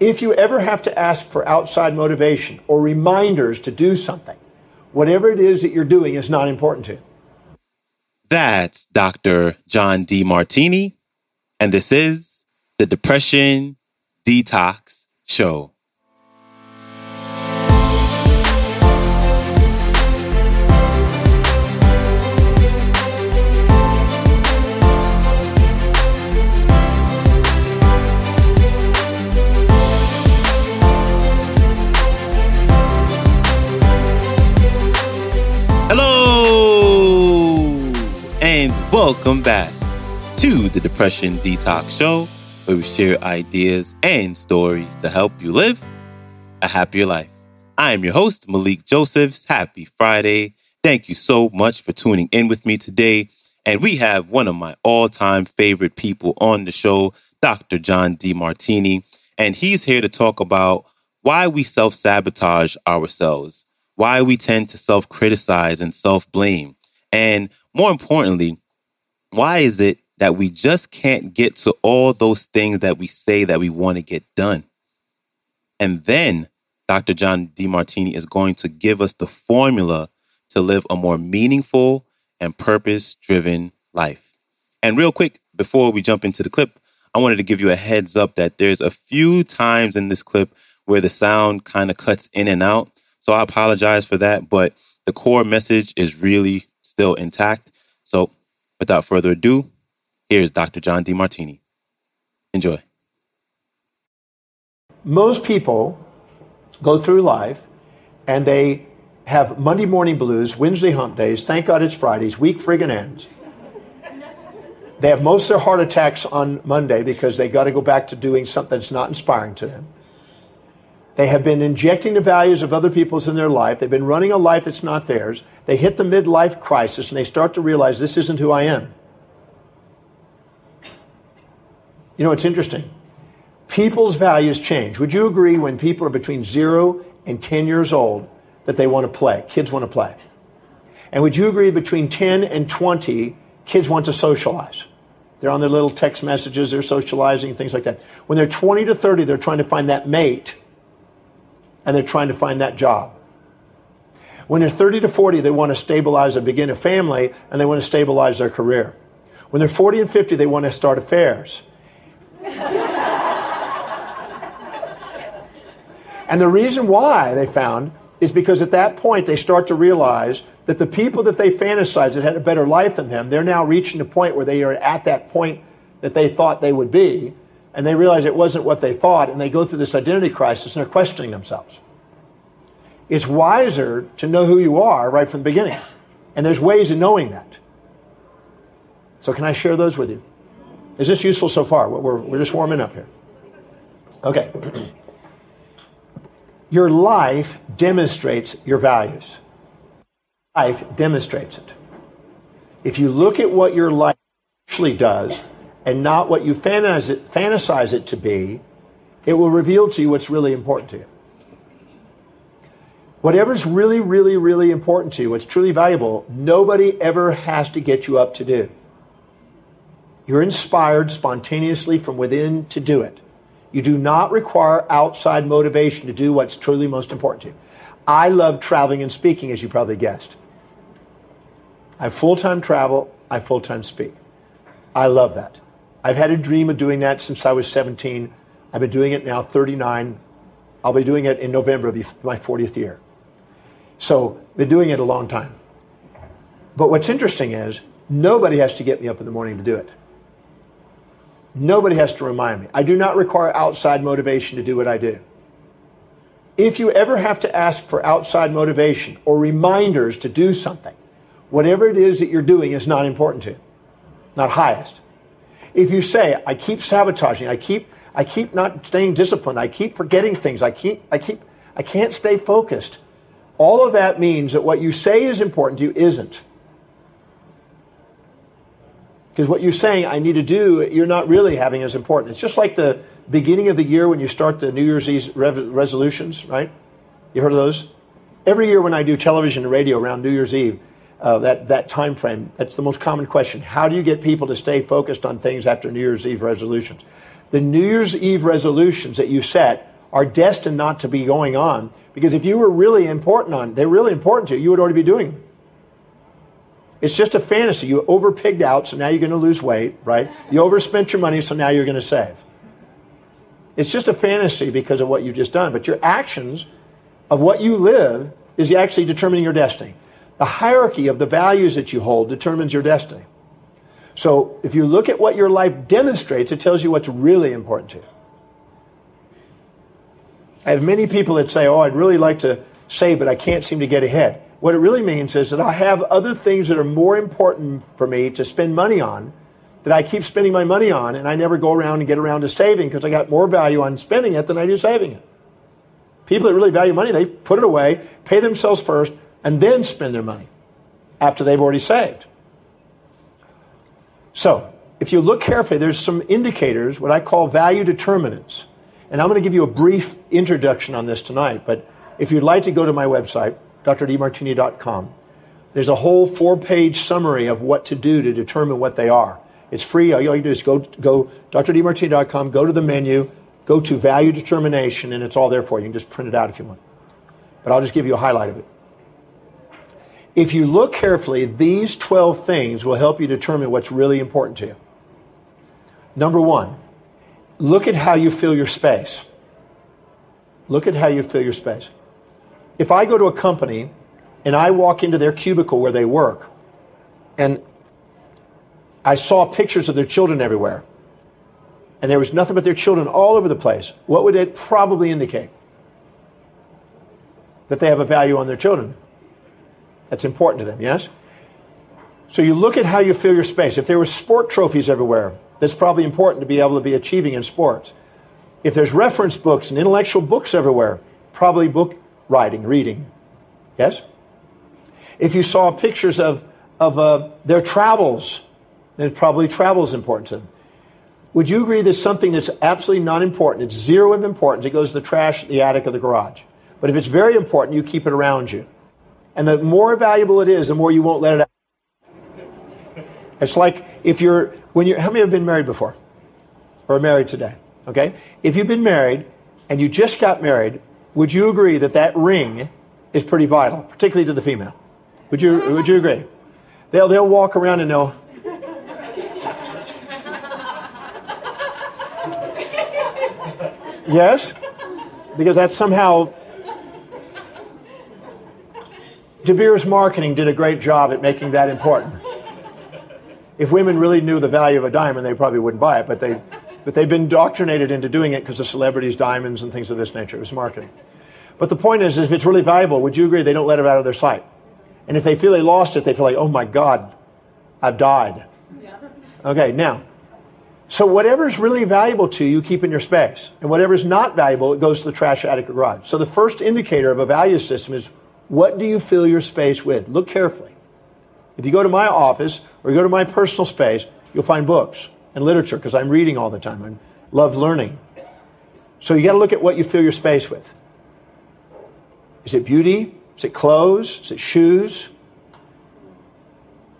If you ever have to ask for outside motivation or reminders to do something, whatever it is that you're doing is not important to you. That's Dr. John Demartini, and this is the Depression Detox Show. Back to the Depression Detox Show, where we share ideas and stories to help you live a happier life. I am your host, Malikee Josephs. Happy Friday. Thank you so much for tuning in with me today. And we have one of my all time favorite people on the show, Dr. John Demartini. And he's here to talk about why we self sabotage ourselves, why we tend to self criticize and self blame, and more importantly, why is it that we just can't get to all those things that we say that we want to get done? And then Dr. John Demartini is going to give us the formula to live a more meaningful and purpose driven life. And real quick, before we jump into the clip, I wanted to give you a heads up that there's a few times in this clip where the sound kind of cuts in and out. So I apologize for that, but the core message is really still intact. So Without further ado, here's Dr. John Demartini. Enjoy. Most people go through life and they have Monday morning blues, Wednesday hump days, thank God it's Fridays, week friggin' ends. They have most of their heart attacks on Monday because they got to go back to doing something that's not inspiring to them. They have been injecting the values of other people's in their life. They've been running a life that's not theirs. They hit the midlife crisis and they start to realize this isn't who I am. You know, it's interesting. People's values change. Would you agree when people are between zero and 10 years old that they want to play? Kids want to play. And would you agree between 10 and 20, kids want to socialize? They're on their little text messages, they're socializing, things like that. When they're 20 to 30, they're trying to find that mate and they're trying to find that job. When they're 30 to 40, they want to stabilize and begin a family and they want to stabilize their career. When they're 40 and 50, they want to start affairs. and the reason why they found is because at that point they start to realize that the people that they fantasized that had a better life than them, they're now reaching the point where they are at that point that they thought they would be and they realize it wasn't what they thought, and they go through this identity crisis and they're questioning themselves. It's wiser to know who you are right from the beginning. And there's ways of knowing that. So, can I share those with you? Is this useful so far? We're, we're just warming up here. Okay. your life demonstrates your values. Life demonstrates it. If you look at what your life actually does, and not what you fantasize it, fantasize it to be, it will reveal to you what's really important to you. Whatever's really, really, really important to you, what's truly valuable, nobody ever has to get you up to do. You're inspired spontaneously from within to do it. You do not require outside motivation to do what's truly most important to you. I love traveling and speaking, as you probably guessed. I full time travel, I full time speak. I love that. I've had a dream of doing that since I was 17. I've been doing it now 39. I'll be doing it in November, my 40th year. So, been doing it a long time. But what's interesting is nobody has to get me up in the morning to do it. Nobody has to remind me. I do not require outside motivation to do what I do. If you ever have to ask for outside motivation or reminders to do something, whatever it is that you're doing is not important to you, not highest. If you say, I keep sabotaging, I keep, I keep not staying disciplined, I keep forgetting things, I keep, I keep, I can't stay focused. All of that means that what you say is important to you isn't. Because what you're saying I need to do, you're not really having as important. It's just like the beginning of the year when you start the New Year's Eve resolutions, right? You heard of those? Every year when I do television and radio around New Year's Eve, uh, that, that time frame. That's the most common question. How do you get people to stay focused on things after New Year's Eve resolutions? The New Year's Eve resolutions that you set are destined not to be going on because if you were really important on, they're really important to you, you would already be doing them. It's just a fantasy. You over pigged out, so now you're going to lose weight, right? You overspent your money, so now you're going to save. It's just a fantasy because of what you've just done. But your actions of what you live is actually determining your destiny. The hierarchy of the values that you hold determines your destiny. So if you look at what your life demonstrates, it tells you what's really important to you. I have many people that say, Oh, I'd really like to save, but I can't seem to get ahead. What it really means is that I have other things that are more important for me to spend money on that I keep spending my money on, and I never go around and get around to saving because I got more value on spending it than I do saving it. People that really value money, they put it away, pay themselves first, and then spend their money after they've already saved. So, if you look carefully, there's some indicators, what I call value determinants. And I'm going to give you a brief introduction on this tonight, but if you'd like to go to my website, drdemartini.com, there's a whole four page summary of what to do to determine what they are. It's free. All you have to do is go, go drdemartini.com, go to the menu, go to value determination, and it's all there for you. You can just print it out if you want. But I'll just give you a highlight of it. If you look carefully, these 12 things will help you determine what's really important to you. Number one, look at how you fill your space. Look at how you fill your space. If I go to a company and I walk into their cubicle where they work and I saw pictures of their children everywhere and there was nothing but their children all over the place, what would it probably indicate? That they have a value on their children. That's important to them, yes? So you look at how you fill your space. If there were sport trophies everywhere, that's probably important to be able to be achieving in sports. If there's reference books and intellectual books everywhere, probably book writing, reading. Yes? If you saw pictures of, of uh, their travels, then probably travel is important to them. Would you agree that something that's absolutely not important? It's zero of importance. It goes to the trash, the attic, or the garage. But if it's very important, you keep it around you. And the more valuable it is, the more you won't let it out. It's like if you're, when you're, how many have been married before? Or married today? Okay? If you've been married and you just got married, would you agree that that ring is pretty vital, particularly to the female? Would you, would you agree? They'll, they'll walk around and they'll, Yes? Because that's somehow De Beers Marketing did a great job at making that important. If women really knew the value of a diamond, they probably wouldn't buy it, but, they, but they've been indoctrinated into doing it because of celebrities' diamonds and things of this nature. It was marketing. But the point is, if it's really valuable, would you agree they don't let it out of their sight? And if they feel they lost it, they feel like, oh my God, I've died. Okay, now, so whatever's really valuable to you, keep in your space. And whatever's not valuable, it goes to the trash attic or garage. So the first indicator of a value system is what do you fill your space with? Look carefully. If you go to my office or you go to my personal space, you'll find books and literature because I'm reading all the time. I love learning. So you got to look at what you fill your space with. Is it beauty? Is it clothes? Is it shoes?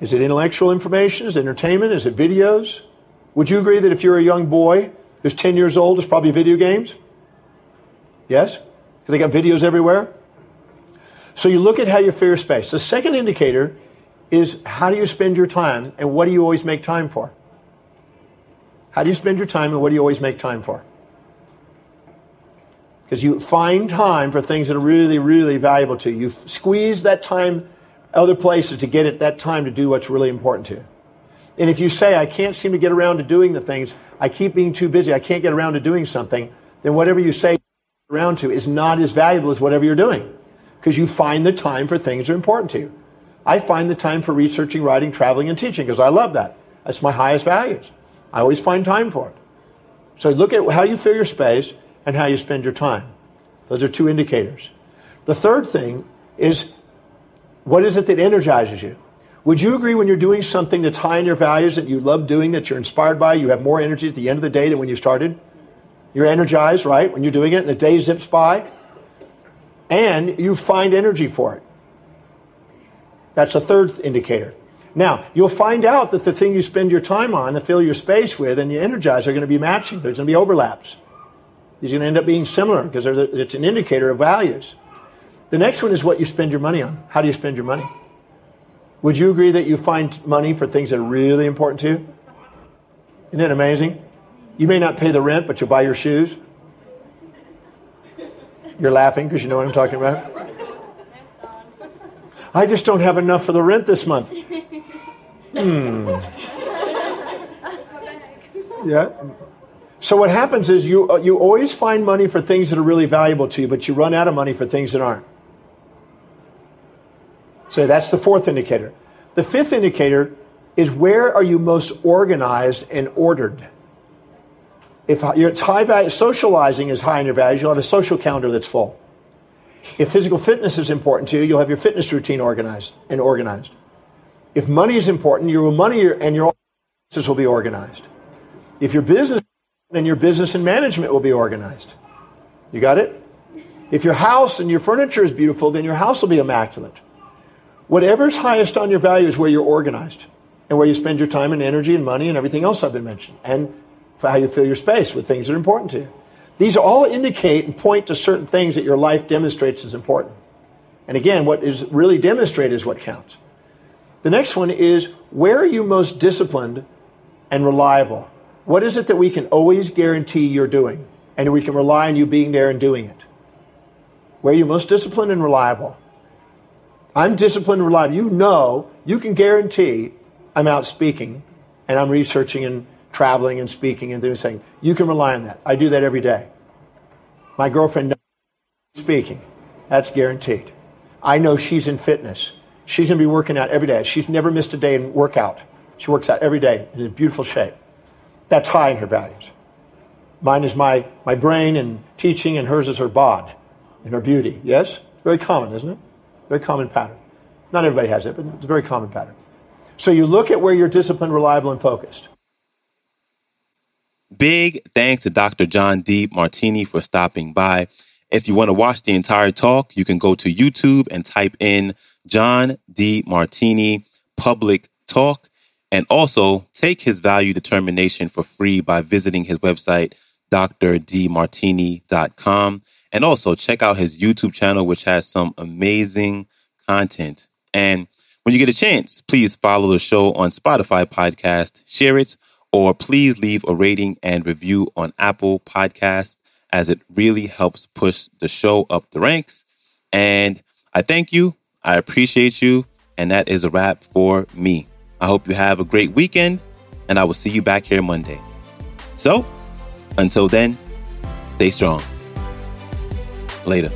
Is it intellectual information? Is it entertainment? Is it videos? Would you agree that if you're a young boy who's 10 years old, it's probably video games? Yes? Because they got videos everywhere? So you look at how you fill your space. The second indicator is how do you spend your time and what do you always make time for? How do you spend your time and what do you always make time for? Because you find time for things that are really, really valuable to you. You squeeze that time other places to get at that time to do what's really important to you. And if you say, I can't seem to get around to doing the things, I keep being too busy, I can't get around to doing something, then whatever you say around to is not as valuable as whatever you're doing because you find the time for things that are important to you. I find the time for researching, writing, traveling, and teaching because I love that. That's my highest values. I always find time for it. So look at how you fill your space and how you spend your time. Those are two indicators. The third thing is what is it that energizes you? Would you agree when you're doing something that's high in your values that you love doing, that you're inspired by, you have more energy at the end of the day than when you started? You're energized, right? When you're doing it and the day zips by? And you find energy for it. That's a third indicator. Now, you'll find out that the thing you spend your time on, the fill your space with, and you energize are going to be matching. There's going to be overlaps. These are going to end up being similar because it's an indicator of values. The next one is what you spend your money on. How do you spend your money? Would you agree that you find money for things that are really important to you? Isn't it amazing? You may not pay the rent, but you'll buy your shoes. You're laughing because you know what I'm talking about. I just don't have enough for the rent this month. Hmm. Yeah. So what happens is you you always find money for things that are really valuable to you, but you run out of money for things that aren't. So that's the fourth indicator. The fifth indicator is where are you most organized and ordered? If your high value, socializing is high in your values, you'll have a social calendar that's full. If physical fitness is important to you, you'll have your fitness routine organized and organized. If money is important, your money and your business will be organized. If your business, then your business and management will be organized. You got it? If your house and your furniture is beautiful, then your house will be immaculate. Whatever's highest on your value is where you're organized and where you spend your time and energy and money and everything else I've been mentioning, and how you fill your space with things that are important to you. These all indicate and point to certain things that your life demonstrates as important. And again, what is really demonstrated is what counts. The next one is where are you most disciplined and reliable? What is it that we can always guarantee you're doing and we can rely on you being there and doing it? Where are you most disciplined and reliable? I'm disciplined and reliable. You know, you can guarantee I'm out speaking and I'm researching and traveling and speaking and doing saying. You can rely on that. I do that every day. My girlfriend knows speaking. That's guaranteed. I know she's in fitness. She's going to be working out every day. She's never missed a day in workout. She works out every day in beautiful shape. That's high in her values. Mine is my, my brain and teaching, and hers is her bod and her beauty. Yes? Very common, isn't it? Very common pattern. Not everybody has it, but it's a very common pattern. So you look at where you're disciplined, reliable, and focused. Big thanks to Dr. John Demartini for stopping by. If you want to watch the entire talk, you can go to YouTube and type in John Demartini Public Talk and also take his value determination for free by visiting his website, drdemartini.com. And also check out his YouTube channel, which has some amazing content. And when you get a chance, please follow the show on Spotify podcast, share it, or please leave a rating and review on Apple Podcast as it really helps push the show up the ranks. And I thank you. I appreciate you. And that is a wrap for me. I hope you have a great weekend, and I will see you back here Monday. So, until then, stay strong. Later.